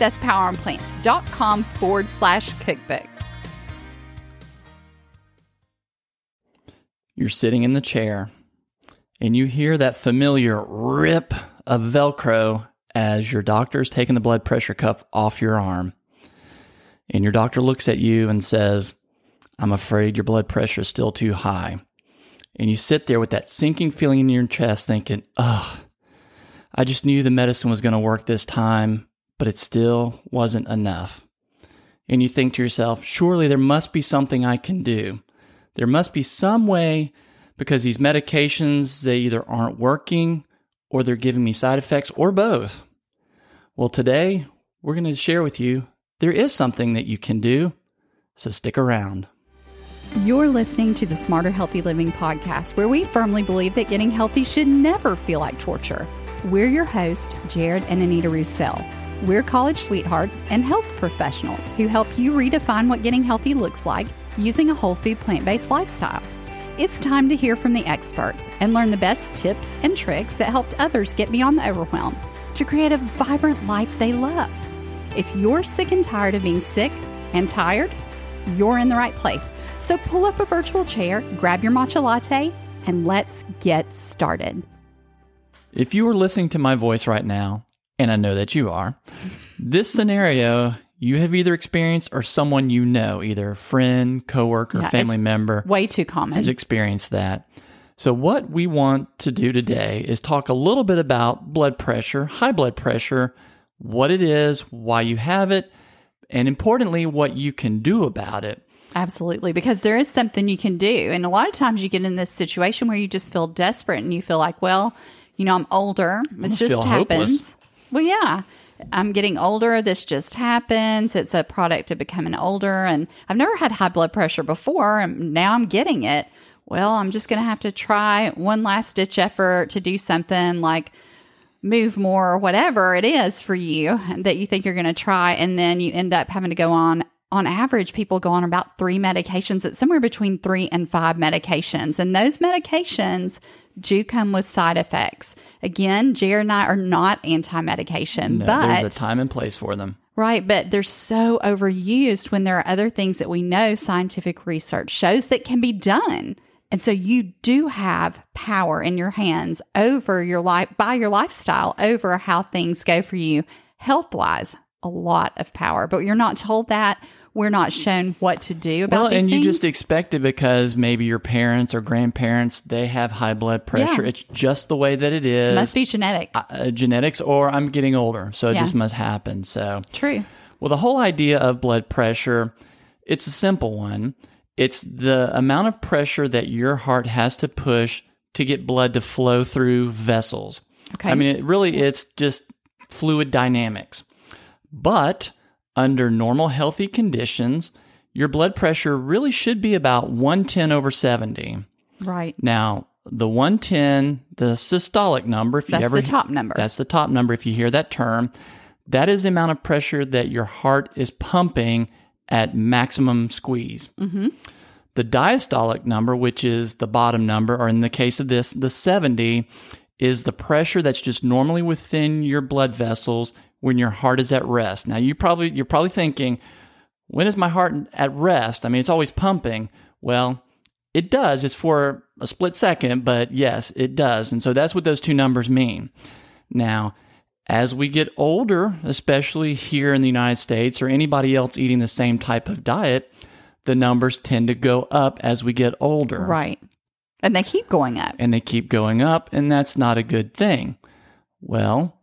That's poweronplants.com forward slash cookbook. You're sitting in the chair and you hear that familiar rip of Velcro as your doctor is taking the blood pressure cuff off your arm. And your doctor looks at you and says, I'm afraid your blood pressure is still too high. And you sit there with that sinking feeling in your chest thinking, ugh, I just knew the medicine was going to work this time but it still wasn't enough. And you think to yourself, surely there must be something I can do. There must be some way because these medications, they either aren't working or they're giving me side effects or both. Well, today we're going to share with you there is something that you can do. So stick around. You're listening to the Smarter Healthy Living podcast, where we firmly believe that getting healthy should never feel like torture. We're your hosts, Jared and Anita Roussel. We're college sweethearts and health professionals who help you redefine what getting healthy looks like using a whole food plant based lifestyle. It's time to hear from the experts and learn the best tips and tricks that helped others get beyond the overwhelm to create a vibrant life they love. If you're sick and tired of being sick and tired, you're in the right place. So pull up a virtual chair, grab your matcha latte, and let's get started. If you are listening to my voice right now, and I know that you are, this scenario you have either experienced or someone you know, either friend, coworker, Yeah, family member, Way too common. has experienced that. So, what we want to do today is talk a little bit about blood pressure, high blood pressure, what it is, why you have it, and importantly, what you can do about it. Absolutely, because there is something you can do. And a lot of times you get in this situation where you just feel desperate and you feel like, well, you know, I'm older. It just happens. hopeless. Well, yeah. I'm getting older. This just happens. It's a product of becoming older. And I've never had high blood pressure before. And now I'm getting it. Well, I'm just going to have to try one last ditch effort to do something like move more or whatever it is for you that you think you're going to try. And then you end up having to go on. On average, people go on about three medications. It's somewhere between three and five medications. And those medications do come with side effects. Again, Jared and I are not anti medication, No, but there's a time and place for them. Right, but they're so overused when there are other things that we know scientific research shows that can be done. And so you do have power in your hands over your life by your lifestyle over how things go for you health wise. A lot of power, but you're not told that. We're not shown what to do about Well, and you just expect it because maybe your parents or grandparents they have high blood pressure. Yeah. It's just the way that it is. must be genetic. uh, genetics, or I'm getting older, so it Yeah. just must happen. So, True. well, the whole idea of blood pressure, it's a simple one. It's the amount of pressure that your heart has to push to get blood to flow through vessels. Okay. I mean, it really it's just fluid dynamics. But under normal healthy conditions, your blood pressure really should be about 110 over 70. Right. Now, the 110, the systolic number, if That's you ever the top number. that's the top number. If you hear that term, that is the amount of pressure that your heart is pumping at maximum squeeze. Mm-hmm. The diastolic number, which is the bottom number, or in the case of this, the 70, is the pressure that's just normally within your blood vessels when your heart is at rest. Now, you probably you're probably thinking, when is my heart at rest? I mean, it's always pumping. Well, it does. It's for a split second, but yes, it does. And so that's what those two numbers mean. Now, as we get older, especially here in the United States or anybody else eating the same type of diet, the numbers tend to go up as we get older. Right. And they keep going up. and they keep going up, and that's not a good thing. Well,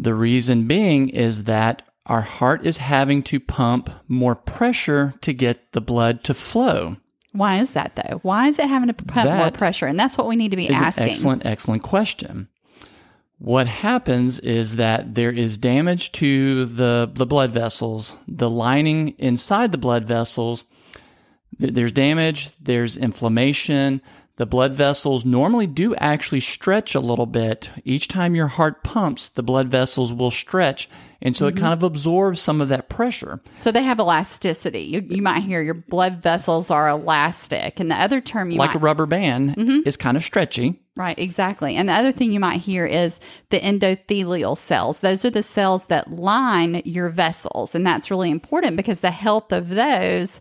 the reason being is that our heart is having to pump more pressure to get the blood to flow. Why is that though? Why is it having to pump more pressure? And that's what we need to be asking. an excellent, excellent question. What happens is that there is damage to the, the blood vessels, the lining inside the blood vessels. There's damage, there's inflammation. The blood vessels normally do actually stretch a little bit. Each time your heart pumps, the blood vessels will stretch. And so Mm-hmm. it kind of absorbs some of that pressure. So they have elasticity. You, you might hear your blood vessels are elastic. And the other term you Like might a rubber band Mm-hmm. is kind of stretchy. Right, exactly. And the other thing you might hear is the endothelial cells. Those are the cells that line your vessels. And that's really important because the health of those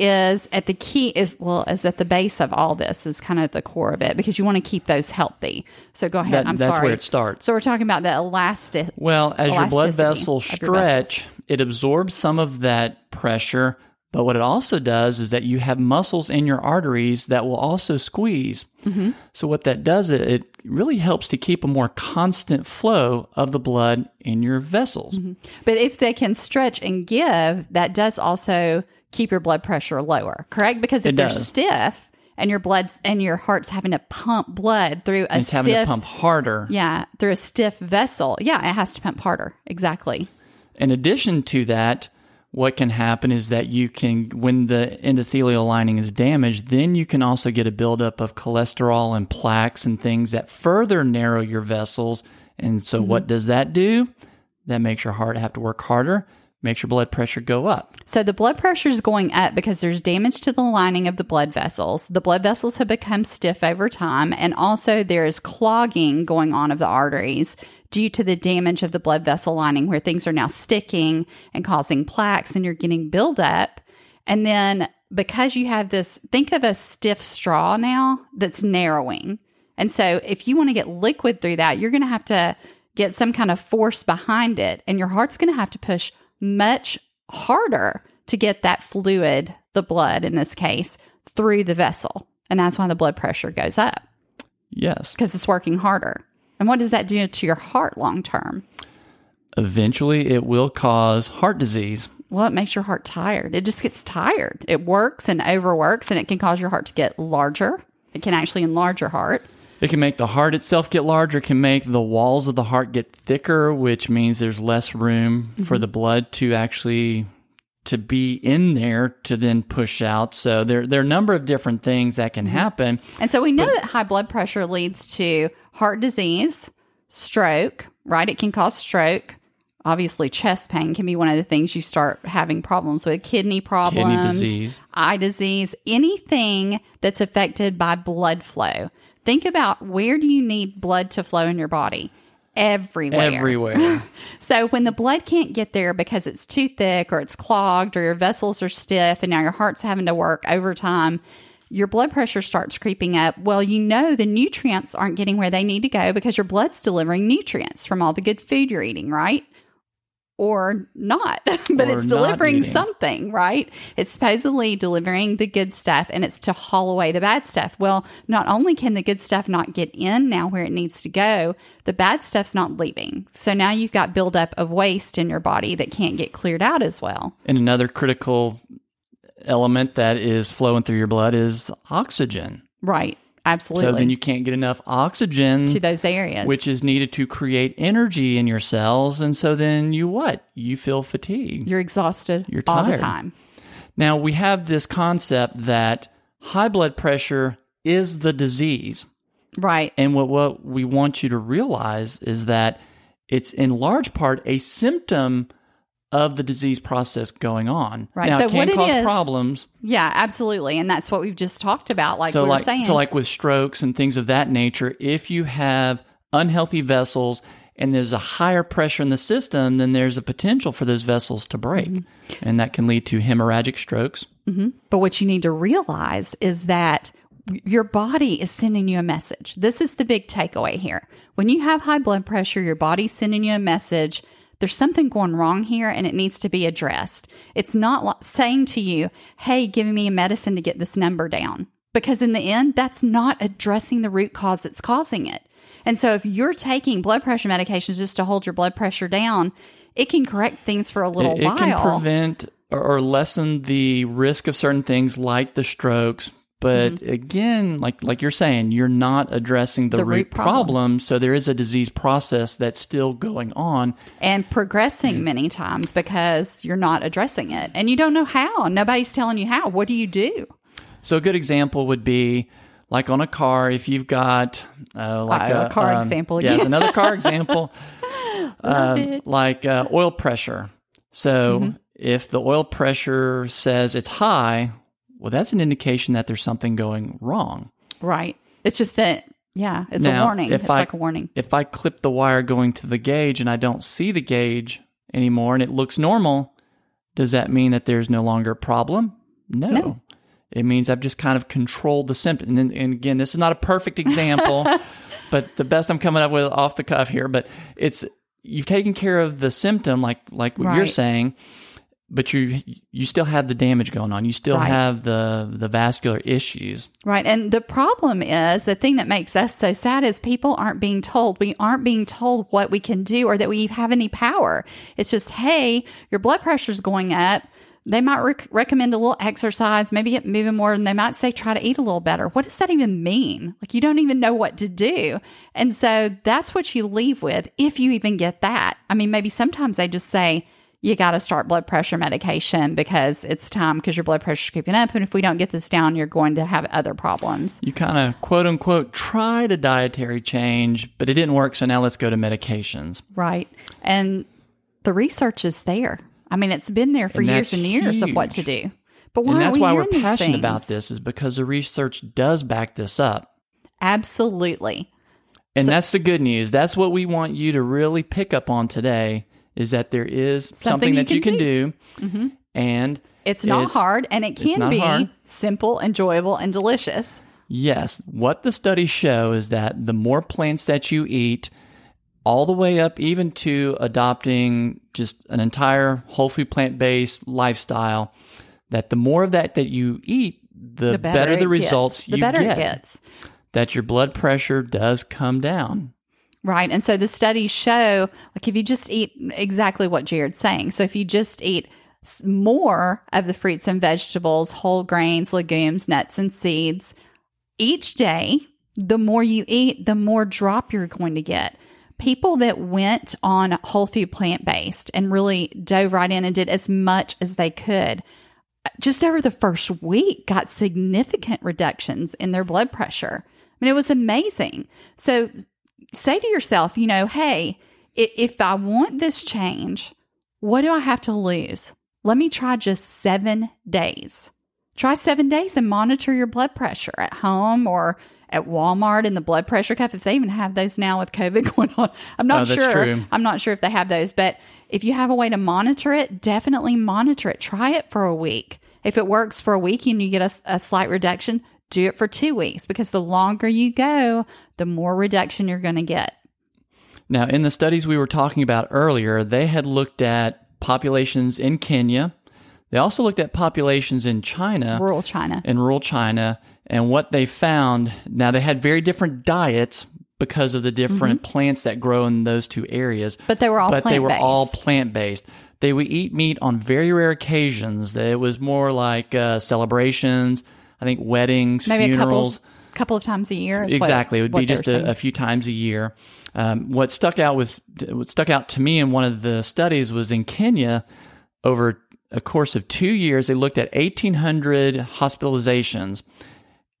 is at the key is well is at the base of all this is kind of the core of it because you want to keep those healthy. So go ahead. That- I'm sorry. that's sorry. where it starts. So we're talking about the elastic Well, as your blood vessels your vessels. stretch, it absorbs some of that pressure. But what it also does is that you have muscles in your arteries that will also squeeze. Mm-hmm. So, what that does, it, it really helps to keep a more constant flow of the blood in your vessels. Mm-hmm. But if they can stretch and give, that does also keep your blood pressure lower, correct? Because if It they're does. stiff and your blood's and your heart's having to pump blood through a It's having stiff to pump harder. yeah, through a stiff vessel, yeah, it has to pump harder. Exactly. In addition to that, what can happen is that you can, when the endothelial lining is damaged, then you can also get a buildup of cholesterol and plaques and things that further narrow your vessels. And so, mm-hmm. what does that do? That makes your heart have to work harder, makes your blood pressure go up. So the blood pressure is going up because there's damage to the lining of the blood vessels. The blood vessels have become stiff over time, and also there is clogging going on of the arteries due to the damage of the blood vessel lining, where things are now sticking and causing plaques, and you're getting buildup. And then because you have this, think of a stiff straw now that's narrowing. And so if you want to get liquid through that, you're going to have to get some kind of force behind it, and your heart's going to have to push much harder to get that fluid, the blood in this case, through the vessel. And that's why the blood pressure goes up Yes. because it's working harder. And what does that do to your heart long term? Eventually, it will cause heart disease. Well, it makes your heart tired. It just gets tired. It works and overworks, and it can cause your heart to get larger. It can actually enlarge your heart. It can make the heart itself get larger, can make the walls of the heart get thicker, which means there's less room for mm-hmm. the blood to actually to be in there to then push out. So there there are a number of different things that can mm-hmm. happen. And so we know that high blood pressure leads to heart disease, stroke, right? It can cause stroke. Obviously, chest pain can be one of the things you start having problems with, kidney problems, kidney disease. eye disease, anything that's affected by blood flow. Think about where do you need blood to flow in your body? Everywhere. Everywhere. So when the blood can't get there because it's too thick or it's clogged or your vessels are stiff and now your heart's having to work overtime, your blood pressure starts creeping up. Well, you know the nutrients aren't getting where they need to go because your blood's delivering nutrients from all the good food you're eating, right? Or not, but Or it's delivering eating. something, right? It's supposedly delivering the good stuff and it's to haul away the bad stuff. Well, not only can the good stuff not get in now where it needs to go, the bad stuff's not leaving. So now you've got buildup of waste in your body that can't get cleared out as well. and another critical element that is flowing through your blood is oxygen. Right. Absolutely. So then you can't get enough oxygen to those areas. which is needed to create energy in your cells and so then you what? You feel fatigue. you're exhausted You're all the tired. time. Now, we have this concept that high blood pressure is the disease. Right. And what, what we want you to realize is that it's in large part a symptom of the disease process going on. Right. Now, So it can what cause is- problems. Yeah, absolutely. And that's what we've just talked about. Like So we like, were saying. so like with strokes and things of that nature, if you have unhealthy vessels and there's a higher pressure in the system, then there's a potential for those vessels to break. Mm-hmm. And that can lead to hemorrhagic strokes. But what you need to realize is that your body is sending you a message. This is the big takeaway here. When you have high blood pressure, your body's sending you a message. There's something going wrong here and it needs to be addressed. It's not saying to you, hey, give me a medicine to get this number down. because in the end, that's not addressing the root cause that's causing it. And so if you're taking blood pressure medications just to hold your blood pressure down, it can correct things for a little it, it while. can prevent or lessen the risk of certain things like the strokes. But Mm-hmm. again, like like you're saying, you're not addressing the, The root, root problem. problem. So there is a disease process that's still going on. and progressing Mm. many times because you're not addressing it and you don't know how. Nobody's telling you how. What do you do? So a good example would be like on a car, if you've got uh, like Uh, a car um, example Yeah, again. another car example, um, like uh, oil pressure. So Mm-hmm. if the oil pressure says it's high, well, that's an indication that there's something going wrong. Right. It's just a, yeah, it's Now, a warning. if It's I- like a warning. If I clip the wire going to the gauge and I don't see the gauge anymore and it looks normal, does that mean that there's no longer a problem? No. No. It means I've just kind of controlled the symptom. And, and again, this is not a perfect example, but the best I'm coming up with off the cuff here. But it's you've taken care of the symptom, like like what you're saying, but you you still have the damage going on. You still Right. have the the vascular issues. Right. And the problem is the thing that makes us so sad is people aren't being told. We aren't being told what we can do or that we have any power. It's just, hey, your blood pressure's going up. They might rec- recommend a little exercise, maybe get moving more, and they might say try to eat a little better. What does that even mean? Like, you don't even know what to do. And so that's what you leave with if you even get that. I mean, maybe sometimes they just say, you got to start blood pressure medication because it's time because your blood pressure's creeping up. And if we don't get this down, you're going to have other problems. You kind of quote unquote tried a dietary change, but it didn't work. So now let's go to medications. Right. And the research is there. I mean, it's been there for And years and years of what to do. But why and that's we why we're passionate about this is because the research does back this up. Absolutely. And that's the good news. That's what we want you to really pick up on today is that there is something, Something that you can can do. Mm-hmm. And It's not It's- hard and it can be hard. simple, enjoyable, and delicious. yes, what the studies show is that the more plants that you eat, all the way up even to adopting just an entire whole food plant based lifestyle, that the more of that that you eat, the, The better, better, the results gets. The better get. it gets. That your blood pressure does come down. Right. And so the studies show like if you just eat exactly what Jared's saying. So if you just eat more of the fruits and vegetables, whole grains, legumes, nuts, and seeds each day, the more you eat, the more drop you're going to get. People that went on whole food plant based and really dove right in and did as much as they could just over the first week got significant reductions in their blood pressure. I mean, it was amazing. So say to yourself, you know, hey, if I want this change, what do I have to lose? Let me try just seven days. Try seven days and monitor your blood pressure at home or at Walmart in the blood pressure cuff. If they even have those now with COVID going on, I'm not Oh, sure. true. I'm not sure if they have those, but if you have a way to monitor it, definitely monitor it. Try it for a week. If it works for a week and you get a slight reduction, do it for two weeks because the longer you go, the more reduction you're going to get. Now, in the studies we were talking about earlier, they had looked at populations in Kenya. They also looked at populations in China, Rural China. in rural China, and what they found. Now, they had very different diets because of the different plants that grow in those two areas. Mm-hmm. But they were all but they were all plant-based. plant based. They would eat meat on very rare occasions. It was more like uh, celebrations, I think weddings, Maybe funerals. a couple, couple of times a year. is what- Exactly, it would be just a, a few times a year. Um, what stuck out with what stuck out to me in one of the studies was in Kenya. Over a course of two years, they looked at 1,800 hospitalizations,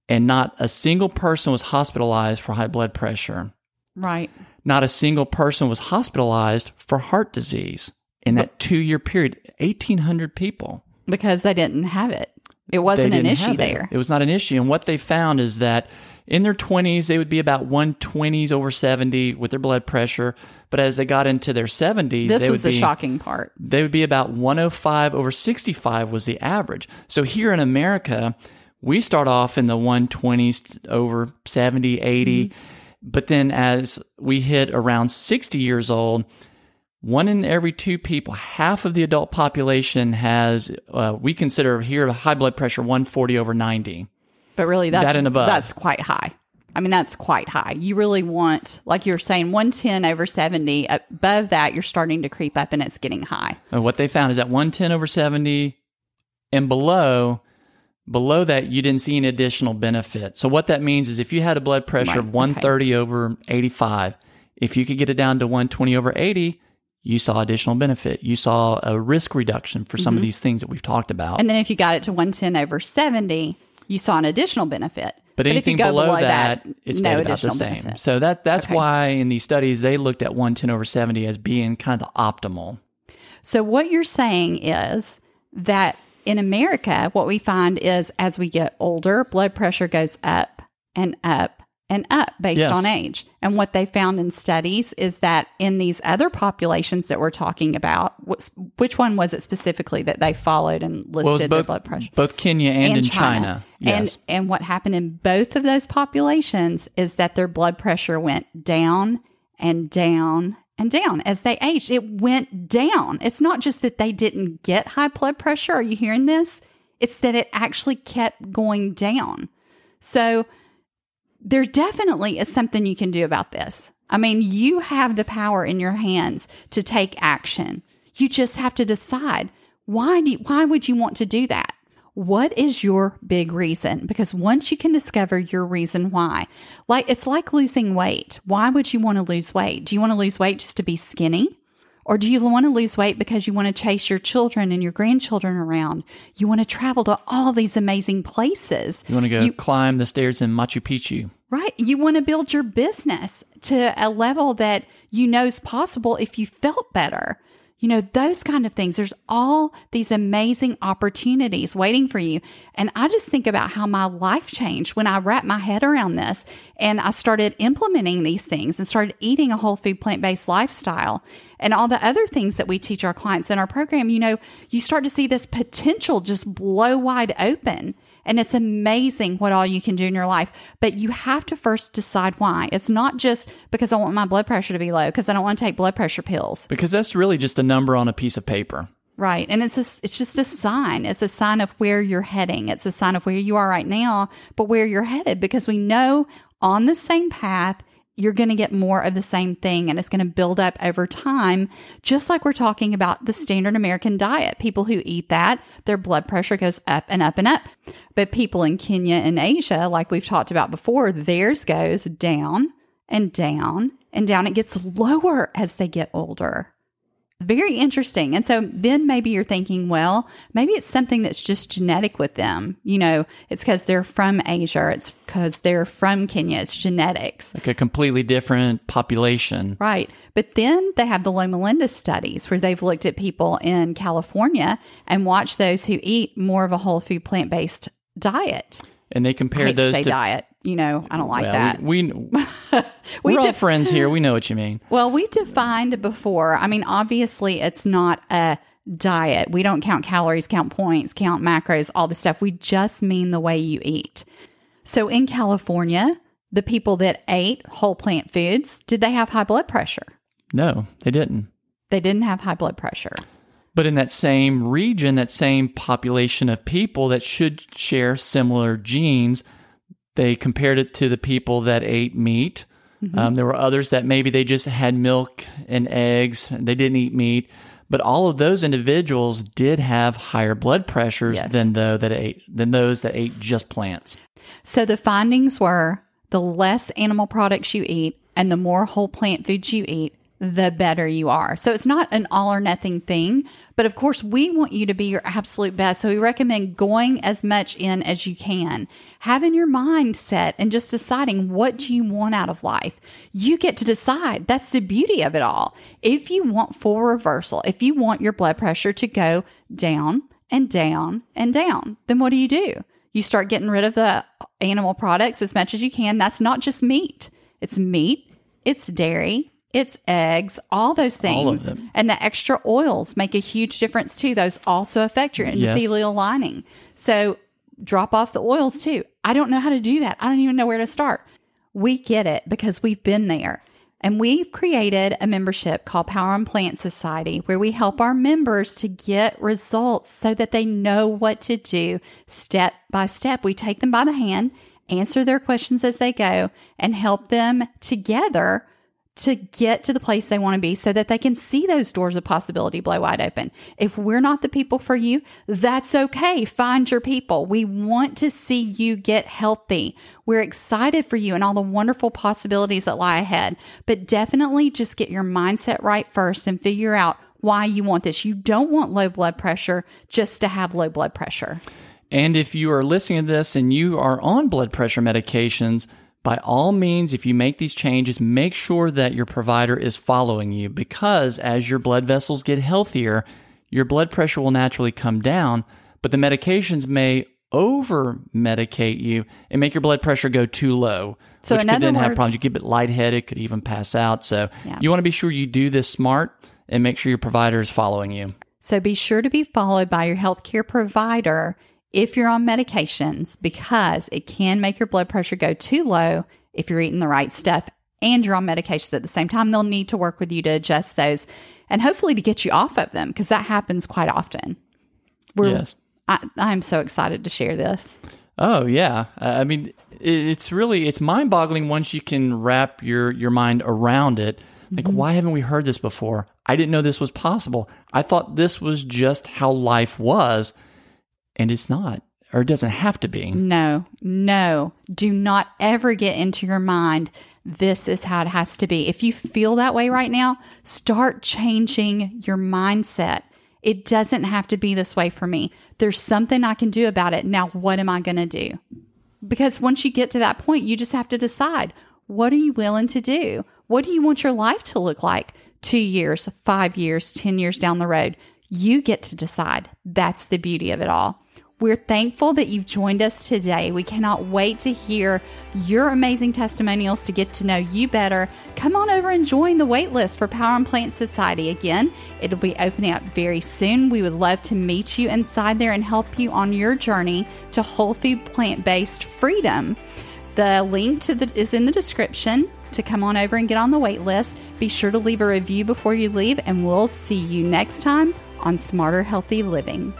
and not a single person was hospitalized for high blood pressure. right. Not a single person was hospitalized for heart disease in that two year period. 1,800 people. Because they didn't have it. It wasn't an issue have it. there. It was not an issue. And what they found is that in their 20s, they would be about 120s over 70 with their blood pressure. But as they got into their 70s, This they was would the be, shocking part. They would be about 105 over 65 was the average. So here in America, we start off in the 120s over 70, 80. Mm-hmm. But then as we hit around 60 years old, one in every two people, half of the adult population has, uh, we consider here high blood pressure 140 over 90 But really, that's That and above. that's quite high. I mean, that's quite high. You really want, like you're saying, 110 over 70. Above that, you're starting to creep up and it's getting high. And what they found is that 110 over 70 and below, below that, you didn't see any additional benefit. So what that means is if you had a blood pressure Right, of 130 over 85, if you could get it down to 120 over 80, you saw additional benefit. You saw a risk reduction for Mm-hmm. some of these things that we've talked about. And then if you got it to 110 over 70, you saw an additional benefit. But if you anything go below, that, it stayed no about the same. benefit. So that that's Okay. why in these studies they looked at 110 over 70 as being kind of the optimal. So, what you're saying is that in America, what we find is as we get older, blood pressure goes up and up and up based Yes. on age. And what they found in studies is that in these other populations that we're talking about, which one was it specifically that they followed and listed Well, was their both blood pressure? both Kenya and, in China. Yes. And and what happened in both of those populations is that their blood pressure went down and down and down as they aged. It went down. It's not just that they didn't get high blood pressure. Are you hearing this? It's that it actually kept going down. So there definitely is something you can do about this. I mean, you have the power in your hands to take action. You just have to decide why do you, why would you want to do that? What is your big reason? Because once you can discover your reason why, like it's like losing weight. Why would you want to lose weight? Do you want to lose weight just to be skinny? Or do you want to lose weight because you want to chase your children and your grandchildren around? You want to travel to all these amazing places. you want to go you, climb the stairs in Machu Picchu. Right. You want to build your business to a level that you know is possible if you felt better. You know, those kind of things. There's all these amazing opportunities waiting for you. And I just think about how my life changed when I wrapped my head around this and I started implementing these things and started eating a whole food plant based lifestyle and all the other things that we teach our clients in our program. You know, you start to see this potential just blow wide open. And it's amazing what all you can do in your life. But you have to first decide why. It's not just because I want my blood pressure to be low, because I don't want to take blood pressure pills. Because that's really just a number on a piece of paper. Right. And it's a, it's just a sign. It's a sign of where you're heading. It's a sign of where you are right now, but where you're headed because we know on the same path, you're going to get more of the same thing and it's going to build up over time. Just like we're talking about the standard American diet. People who eat that, their blood pressure goes up and up and up. But people in Kenya and Asia, like we've talked about before, theirs goes down and down and down. It gets lower as they get older. Very interesting. And so then maybe you're thinking, well, maybe it's something that's just genetic with them. You know, it's because they're from Asia, it's because they're from Kenya, it's genetics. Like a completely different population. Right. But then they have the Loma Linda studies where they've looked at people in California and watched those who eat more of a whole food plant based diet. And they compared to those say to diet. You know, I don't like well, that. we, we We we're all friends here. We know what you mean. Well, we defined before. I mean, obviously, it's not a diet. We don't count calories, count points, count macros, all the stuff. We just mean the way you eat. So in California, the people that ate whole plant foods, did they have high blood pressure? No, they didn't. They didn't have high blood pressure. But in that same region, that same population of people that should share similar genes, they compared it to the people that ate meat. Mm-hmm. Um, there were others that maybe they just had milk and eggs, and they didn't eat meat. But all of those individuals did have higher blood pressures Yes. than though that ate than those that ate just plants. So the findings were the less animal products you eat and the more whole plant foods you eat, the better you are. So it's not an all or nothing thing, but of course we want you to be your absolute best. So we recommend going as much in as you can, having your mind set and just deciding what do you want out of life. You get to decide. That's the beauty of it all. If you want full reversal, if you want your blood pressure to go down and down and down, then what do you do? You start getting rid of the animal products as much as you can. That's not just meat. It's meat, it's dairy, it's eggs, all those things. All. And the extra oils make a huge difference too. Those also affect your Yes. endothelial lining. So drop off the oils too. I don't know how to do that. I don't even know where to start. We get it because we've been there. And we've created a membership called Power on Plant Society where we help our members to get results so that they know what to do step by step. We take them by the hand, answer their questions as they go, and help them together to get to the place they want to be so that they can see those doors of possibility blow wide open. If we're not the people for you, that's okay. Find your people. We want to see you get healthy. We're excited for you and all the wonderful possibilities that lie ahead, but definitely just get your mindset right first and figure out why you want this. You don't want low blood pressure just to have low blood pressure. And if you are listening to this and you are on blood pressure medications, by all means, if you make these changes, make sure that your provider is following you because as your blood vessels get healthier, your blood pressure will naturally come down, but the medications may over medicate you and make your blood pressure go too low. So which could then have problems. You get a bit lightheaded, could even pass out. So Yeah. you want to be sure you do this smart and make sure your provider is following you. So be sure to be followed by your healthcare provider if you're on medications because it can make your blood pressure go too low if you're eating the right stuff and you're on medications at the same time. They'll need to work with you to adjust those and hopefully to get you off of them because that happens quite often. We're, Yes. I, I'm so excited to share this. Oh yeah, Uh, I mean, it's really it's mind boggling once you can wrap your your mind around it. Like, why haven't we heard this before? I didn't know this was possible. I thought this was just how life was, and it's not, or it doesn't have to be. No, no. Do not ever get into your mind, this is how it has to be. If you feel that way right now, start changing your mindset. It doesn't have to be this way for me. There's something I can do about it. Now, what am I going to do? Because once you get to that point, you just have to decide what are you willing to do? What do you want your life to look like two years, five years, 10 years down the road? You get to decide. That's the beauty of it all. We're thankful that you've joined us today. We cannot wait to hear your amazing testimonials to get to know you better. Come on over and join the waitlist for Power on Plant Society. Again, it'll be opening up very soon. We would love to meet you inside there and help you on your journey to whole food plant based freedom. The link to the is in the description to come on over and get on the wait list. Be sure to leave a review before you leave, and we'll see you next time on Smarter Healthy Living.